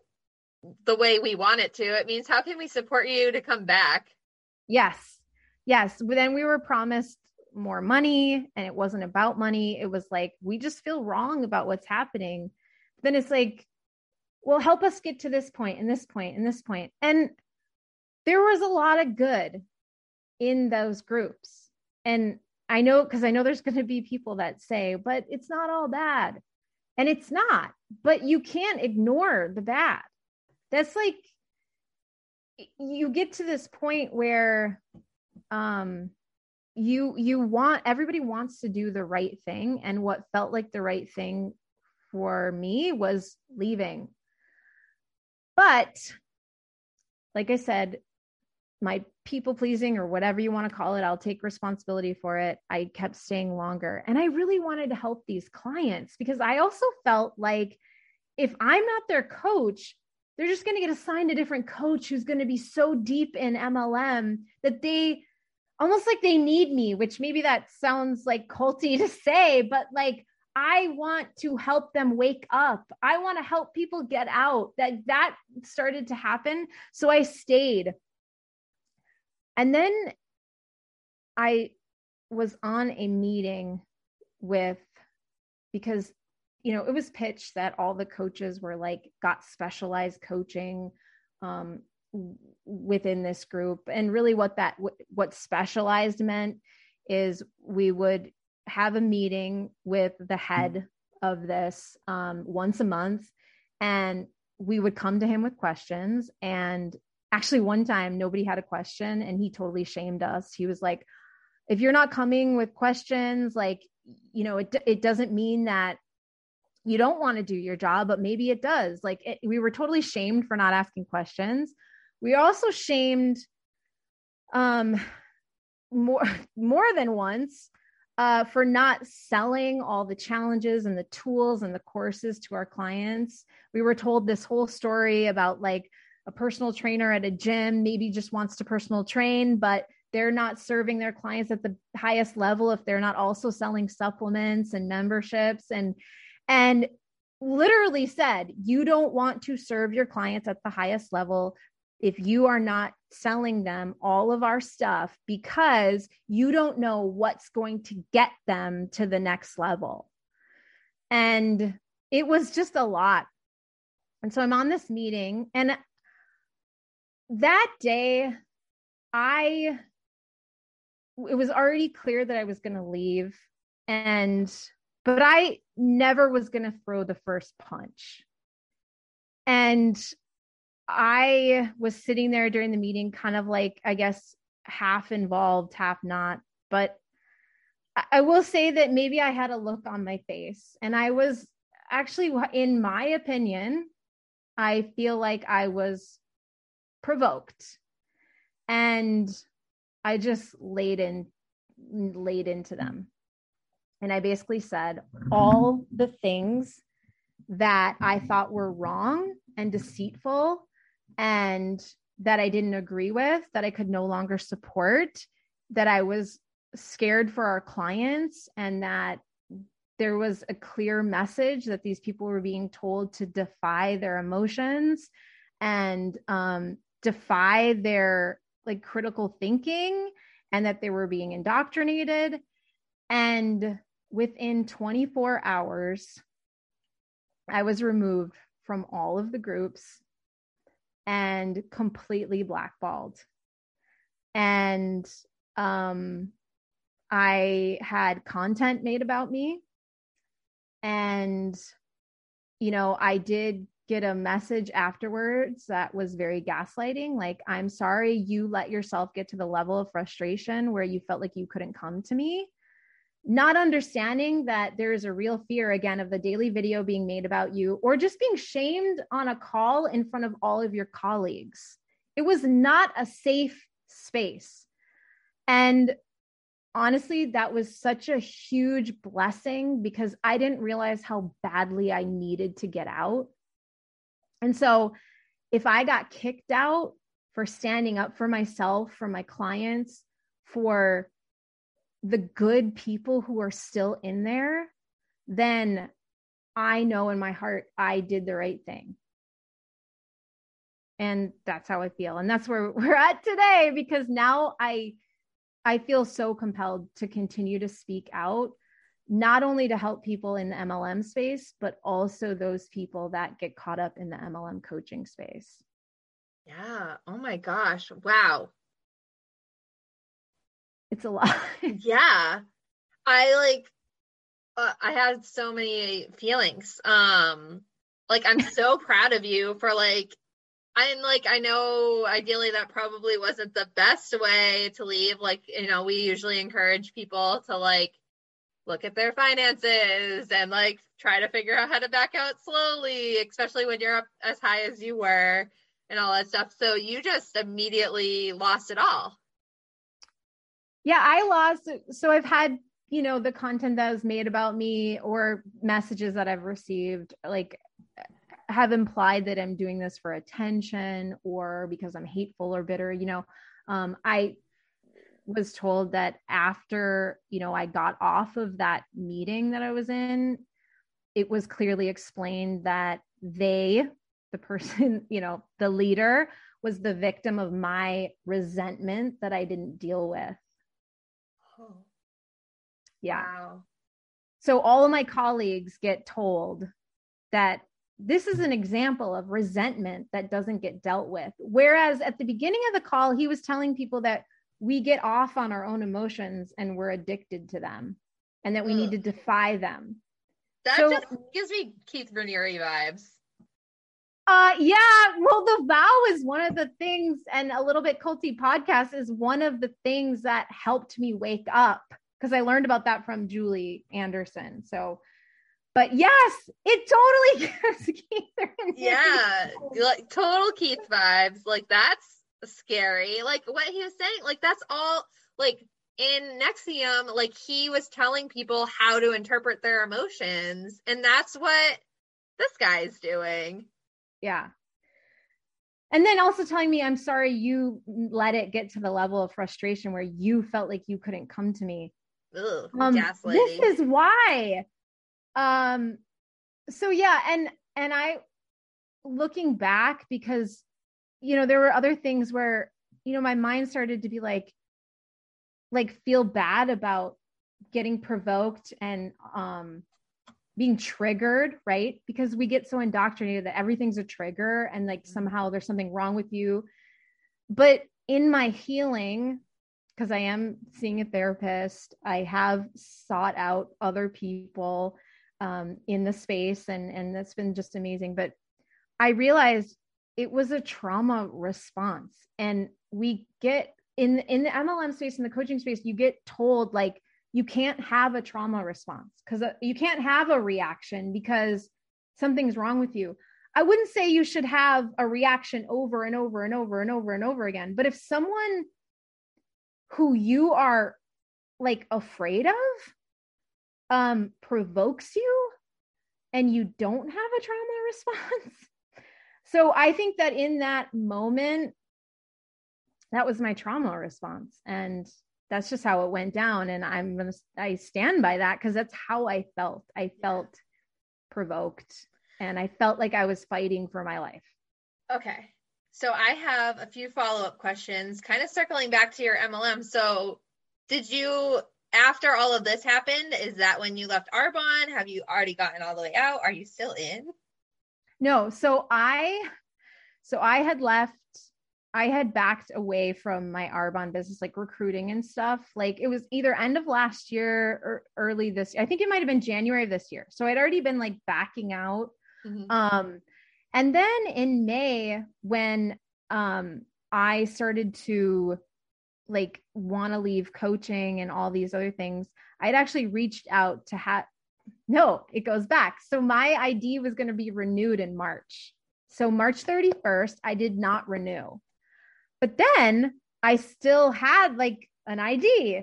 the way we want it to. It means how can we support you to come back? Yes. Yes. But then we were promised more money and it wasn't about money. It was like, we just feel wrong about what's happening. Then it's like, well, help us get to this point and this point and this point. And there was a lot of good in those groups. And I know because I know there's going to be people that say, but it's not all bad. And it's not, but you can't ignore the bad. That's like you get to this point where um you you want everybody wants to do the right thing and what felt like the right thing for me was leaving. But like I said, my people pleasing or whatever you want to call it, I'll take responsibility for it. I kept staying longer. And I really wanted to help these clients because I also felt like if I'm not their coach, they're just going to get assigned a different coach who's going to be so deep in MLM that they almost like they need me, which maybe that sounds like culty to say, but like I want to help them wake up. I want to help people get out. That that started to happen. So I stayed and then I was on a meeting with, because, you know, it was pitched that all the coaches were like, got specialized coaching. Um, within this group and really what that what specialized meant is we would have a meeting with the head of this um, once a month and we would come to him with questions. And actually one time nobody had a question and he totally shamed us. He was like if you're not coming with questions like you know it, it doesn't mean that you don't want to do your job but maybe it does. Like it, we were totally shamed for not asking questions. We also shamed um more more than once uh, for not selling all the challenges and the tools and the courses to our clients. We were told this whole story about like a personal trainer at a gym maybe just wants to personal train, but they're not serving their clients at the highest level if they're not also selling supplements and memberships and and literally said you don't want to serve your clients at the highest level if you are not selling them all of our stuff because you don't know what's going to get them to the next level. And it was just a lot. And so I'm on this meeting, and that day, I, it was already clear that I was going to leave. And, but I never was going to throw the first punch. And I was sitting there during the meeting, kind of like, I guess, half involved, half not. But I will say that maybe I had a look on my face. And I was actually, in my opinion, I feel like I was provoked. And I just laid in laid into them. And I basically said all the things that I thought were wrong and deceitful and that I didn't agree with, that I could no longer support, that I was scared for our clients, and that there was a clear message that these people were being told to defy their emotions and um, defy their like critical thinking and that they were being indoctrinated. And within 24 hours, I was removed from all of the groups and completely blackballed. And um, I had content made about me. And, you know, I did get a message afterwards that was very gaslighting like i'm sorry you let yourself get to the level of frustration where you felt like you couldn't come to me not understanding that there is a real fear again of the daily video being made about you or just being shamed on a call in front of all of your colleagues. It was not a safe space. And honestly, that was such a huge blessing because I didn't realize how badly I needed to get out. And so, if I got kicked out for standing up for myself, for my clients, for the good people who are still in there, then I know in my heart I did the right thing. And that's how I feel. And that's where we're at today because now I I feel so compelled to continue to speak out not only to help people in the MLM space but also those people that get caught up in the MLM coaching space. Yeah. Oh my gosh. Wow it's a lot. yeah. I like uh, I had so many feelings. Um like I'm so proud of you for like I'm like I know ideally that probably wasn't the best way to leave. Like, you know, we usually encourage people to like look at their finances and like try to figure out how to back out slowly, especially when you're up as high as you were and all that stuff. So you just immediately lost it all yeah, I lost. So I've had, you know, the content that was made about me or messages that I've received, like have implied that I'm doing this for attention or because I'm hateful or bitter. You know, um, I was told that after, you know, I got off of that meeting that I was in, it was clearly explained that they, the person, you know, the leader, was the victim of my resentment that I didn't deal with. Oh. Yeah. Wow. So all of my colleagues get told that this is an example of resentment that doesn't get dealt with. Whereas at the beginning of the call, he was telling people that we get off on our own emotions and we're addicted to them and that we Ugh. need to defy them. That so, just gives me Keith Raniere vibes. Uh yeah, well the vow is one of the things and a little bit culty podcast is one of the things that helped me wake up because I learned about that from Julie Anderson. So but yes, it totally gives Keith. Yeah, like total Keith vibes. Like that's scary. Like what he was saying, like that's all like in NXIVM, like he was telling people how to interpret their emotions. And that's what this guy's doing. Yeah. And then also telling me, I'm sorry you let it get to the level of frustration where you felt like you couldn't come to me. Ugh, um, this is why. Um, so yeah, and and I looking back because you know, there were other things where, you know, my mind started to be like, like feel bad about getting provoked and um being triggered, right? Because we get so indoctrinated that everything's a trigger and like mm-hmm. somehow there's something wrong with you. But in my healing, because I am seeing a therapist, I have sought out other people um, in the space, and and that's been just amazing. But I realized it was a trauma response and we get in in the mlm space in the coaching space you get told like you can't have a trauma response because uh, you can't have a reaction because something's wrong with you i wouldn't say you should have a reaction over and over and over and over and over again but if someone who you are like afraid of um provokes you and you don't have a trauma response so I think that in that moment, that was my trauma response. And that's just how it went down. And I'm to, I stand by that because that's how I felt. I felt provoked and I felt like I was fighting for my life. Okay. So I have a few follow up questions, kind of circling back to your MLM. So, did you, after all of this happened, is that when you left Arbonne? Have you already gotten all the way out? Are you still in? No, so I so I had left I had backed away from my Arbonne business, like recruiting and stuff. Like it was either end of last year or early this. year. I think it might have been January of this year. So I'd already been like backing out. Mm-hmm. Um, and then in May, when um I started to like want to leave coaching and all these other things, I'd actually reached out to have no, it goes back. So my ID was going to be renewed in March. So March 31st, I did not renew. But then I still had like an ID.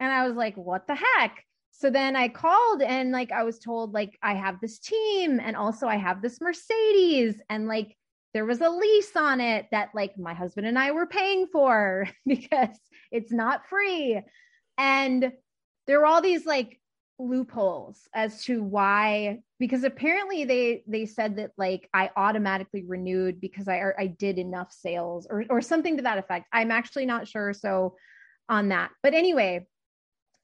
And I was like, what the heck? So then I called and like I was told like I have this team and also I have this Mercedes and like there was a lease on it that like my husband and I were paying for because it's not free. And there were all these like loopholes as to why because apparently they they said that like I automatically renewed because I I did enough sales or or something to that effect. I'm actually not sure so on that. But anyway,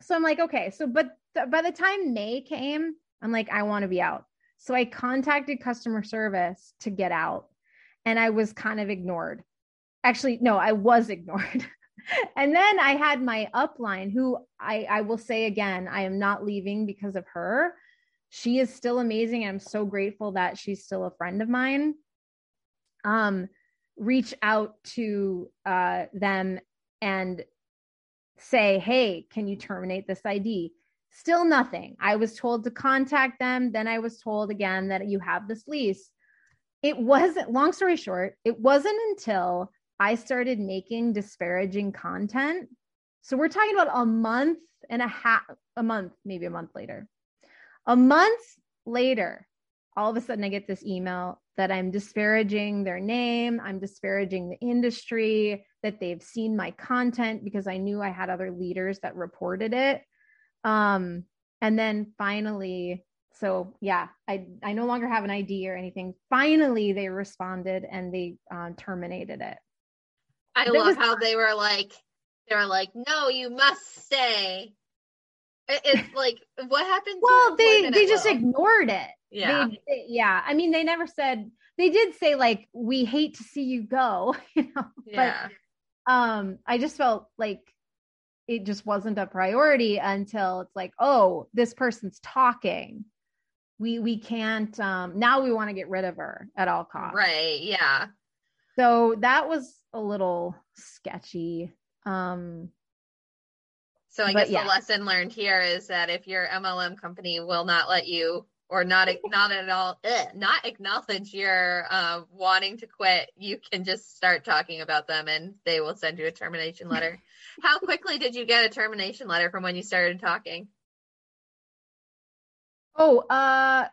so I'm like okay, so but th- by the time May came, I'm like I want to be out. So I contacted customer service to get out and I was kind of ignored. Actually, no, I was ignored. And then I had my upline, who I, I will say again, I am not leaving because of her. She is still amazing. I'm so grateful that she's still a friend of mine. Um, reach out to uh, them and say, hey, can you terminate this ID? Still nothing. I was told to contact them. Then I was told again that you have this lease. It wasn't, long story short, it wasn't until I started making disparaging content. So we're talking about a month and a half, a month, maybe a month later. A month later, all of a sudden I get this email that I'm disparaging their name, I'm disparaging the industry, that they've seen my content because I knew I had other leaders that reported it. Um, and then finally, so yeah, I I no longer have an ID or anything. Finally, they responded and they uh, terminated it. I love was, how they were like, they were like, no, you must stay. It's like what happened? well, they they just Will? ignored it. Yeah, they, they, yeah. I mean, they never said. They did say like, "We hate to see you go," you know. Yeah. But um, I just felt like it just wasn't a priority until it's like, oh, this person's talking. We we can't. Um, now we want to get rid of her at all costs. Right. Yeah. So that was a little sketchy. Um, so I guess yeah. the lesson learned here is that if your MLM company will not let you or not not at all ugh, not acknowledge your uh, wanting to quit, you can just start talking about them and they will send you a termination letter. How quickly did you get a termination letter from when you started talking? Oh, uh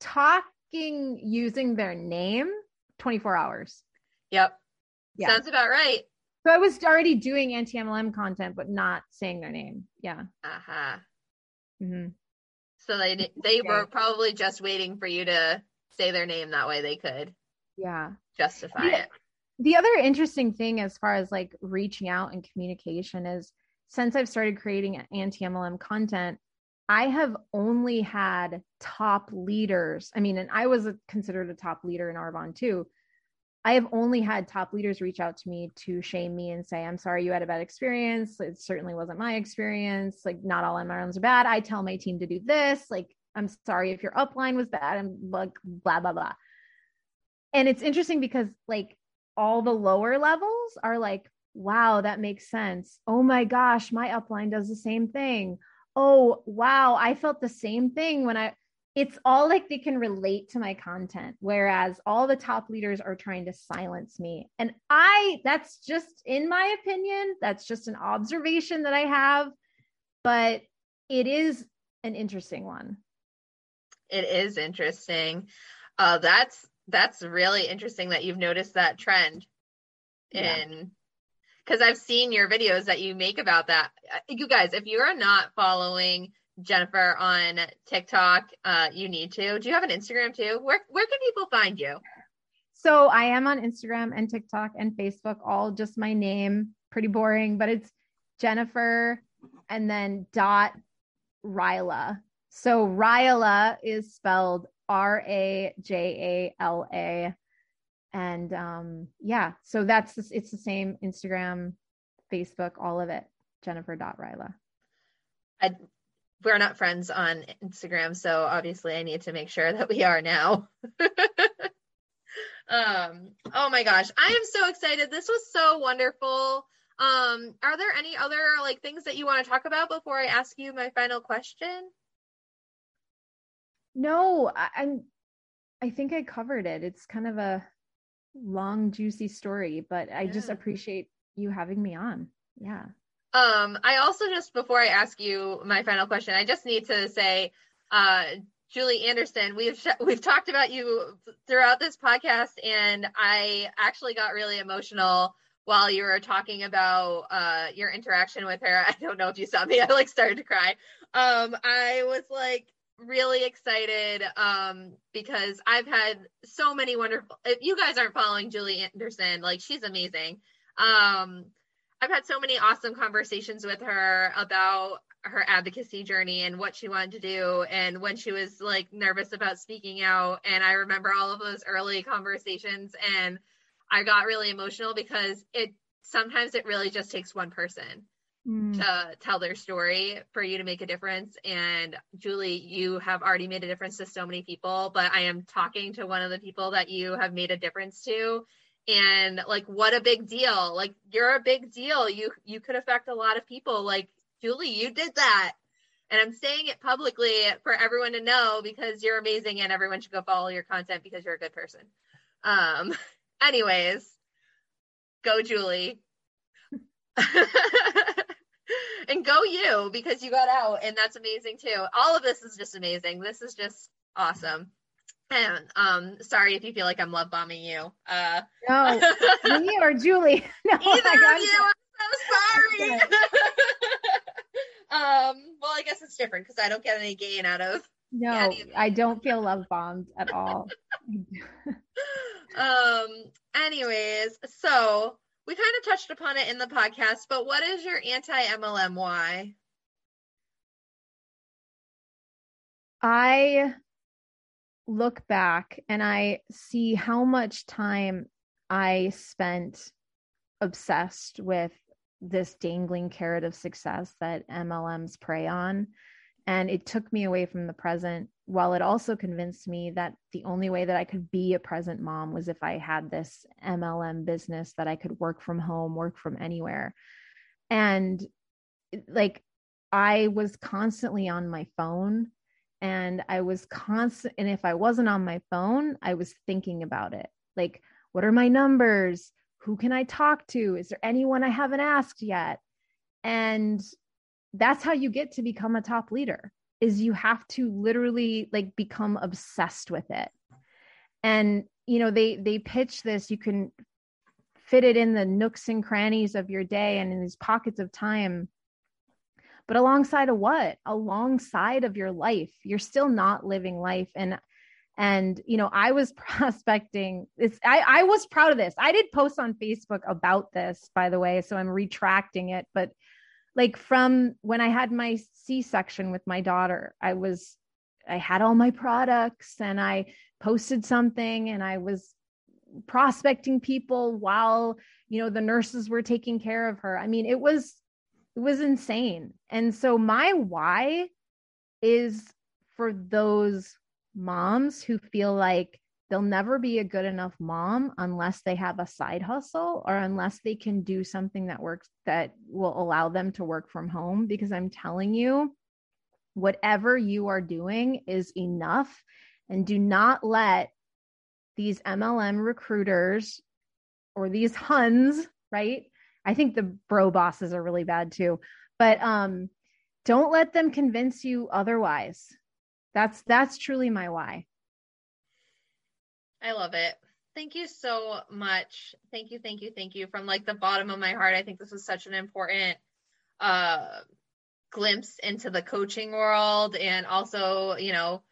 talking using their name 24 hours. Yep. Yeah. Sounds about right. So I was already doing anti MLM content, but not saying their name. Yeah. Uh huh. Mm-hmm. So they they were probably just waiting for you to say their name. That way they could. Yeah. Justify it. The other interesting thing, as far as like reaching out and communication, is since I've started creating anti MLM content, I have only had top leaders. I mean, and I was a, considered a top leader in Arbonne too. I have only had top leaders reach out to me to shame me and say, I'm sorry you had a bad experience. It certainly wasn't my experience. Like, not all MLMs are bad. I tell my team to do this. Like, I'm sorry if your upline was bad and like blah, blah, blah. And it's interesting because like all the lower levels are like, wow, that makes sense. Oh my gosh, my upline does the same thing. Oh, wow, I felt the same thing when I, it's all like they can relate to my content whereas all the top leaders are trying to silence me. And i that's just in my opinion that's just an observation that i have but it is an interesting one. It is interesting. Uh that's that's really interesting that you've noticed that trend in because I've seen your videos that you make about that. Uh, you guys, if you are not following Jennifer on TikTok. Uh, you need to. Do you have an Instagram too? Where where can people find you? So I am on Instagram and TikTok and Facebook, all just my name. Pretty boring, but it's Jennifer and then dot Rajala. So Rajala is spelled R A J A L A. And um, yeah, so that's it's the same Instagram, Facebook, all of it. Jennifer dot Rajala. I we're not friends on Instagram, so obviously I need to make sure that we are now. um, oh my gosh, I am so excited. This was so wonderful. Um, are there any other like things that you want to talk about before I ask you my final question? No, I, I'm I think I covered it. It's kind of a long, juicy story, but I yeah. just appreciate you having me on. Yeah. Um, I also just before I ask you my final question, I just need to say, uh, Julie Anderson, we've sh- we've talked about you throughout this podcast, and I actually got really emotional while you were talking about uh, your interaction with her. I don't know if you saw me; I like started to cry. Um, I was like really excited um, because I've had so many wonderful. If you guys aren't following Julie Anderson, like she's amazing. Um, I've had so many awesome conversations with her about her advocacy journey and what she wanted to do and when she was like nervous about speaking out. And I remember all of those early conversations and I got really emotional because it sometimes it really just takes one person mm. to tell their story for you to make a difference. And Julie you have already made a difference to so many people but I am talking to one of the people that you have made a difference to and like what a big deal. Like you're a big deal. You you could affect a lot of people. Like julie you did that. And i'm saying it publicly for everyone to know because you're amazing and everyone should go follow your content because you're a good person. Um anyways go julie. And go you because you got out and that's amazing too. All of this is just amazing. This is just awesome and um, sorry if you feel like I'm love bombing you. Uh, no, me or Julie. No, either of you. I'm so sorry. um, well, I guess it's different because I don't get any gain out of. No, I don't feel love bombed at all. um. Anyways, so we kind of touched upon it in the podcast, but what is your anti MLM why? I look back and I see how much time I spent obsessed with this dangling carrot of success that MLMs prey on. And it took me away from the present, while it also convinced me that the only way that I could be a present mom was if I had this MLM business that I could work from home, work from anywhere. And like, I was constantly on my phone and I was constant. And if I wasn't on my phone, I was thinking about it. Like, what are my numbers? Who can I talk to? Is there anyone I haven't asked yet? And that's how you get to become a top leader is you have to literally like become obsessed with it. And you know, they they pitch this, you can fit it in the nooks and crannies of your day and in these pockets of time but alongside of what? Alongside of your life. You're still not living life. And and you know i was prospecting it's I, I was proud of this. I did post on facebook about this by the way so i'm retracting it. But like from when i had my c-section with my daughter i was i had all my products and i posted something and i was prospecting people while you know the nurses were taking care of her. I mean it was it was insane. And so my why is for those moms who feel like they'll never be a good enough mom unless they have a side hustle or unless they can do something that works that will allow them to work from home because I'm telling you whatever you are doing is enough and do not let these MLM recruiters or these Huns, right? I think the bro bosses are really bad too. But um don't let them convince you otherwise. That's that's truly my why. I love it. Thank you so much. Thank you, thank you, thank you from like the bottom of my heart. I think this is such an important uh glimpse into the coaching world and also, you know,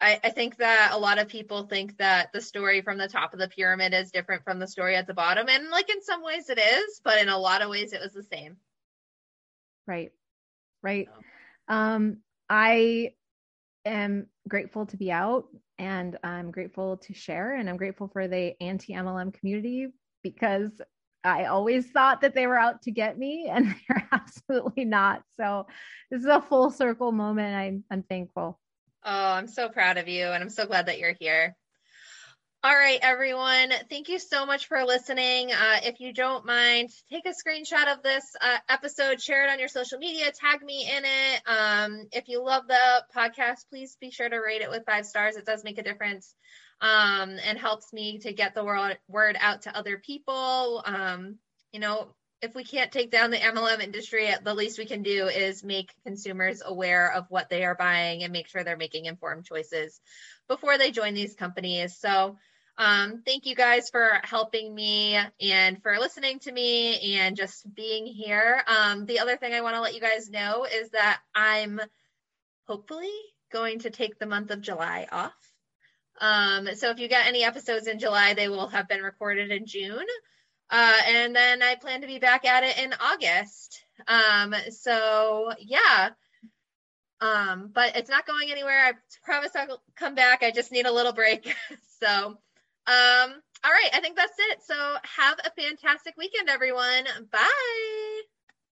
I, I, think that a lot of people think that the story from the top of the pyramid is different from the story at the bottom. And like in some ways it is, but in a lot of ways it was the same. Right. Right. So. Um, I am grateful to be out and I'm grateful to share and I'm grateful for the anti MLM community because I always thought that they were out to get me and they're absolutely not. So this is a full circle moment. I'm, I'm thankful. Oh, I'm so proud of you, and I'm so glad that you're here. All right, everyone. Thank you so much for listening. Uh, if you don't mind, take a screenshot of this uh, episode, share it on your social media, tag me in it. Um, if you love the podcast, please be sure to rate it with five stars. It does make a difference um, and helps me to get the word, out to other people. Um, you know, if we can't take down the MLM industry, the least we can do is make consumers aware of what they are buying and make sure they're making informed choices before they join these companies. So, um, thank you guys for helping me and for listening to me and just being here. Um, the other thing I want to let you guys know is that I'm hopefully going to take the month of July off. Um, so if you got any episodes in July, they will have been recorded in June. Uh, and then I plan to be back at it in August. Um, so yeah. Um, but it's not going anywhere. I promise I'll come back. I just need a little break. so, um, all right. I think that's it. So have a fantastic weekend, everyone. Bye.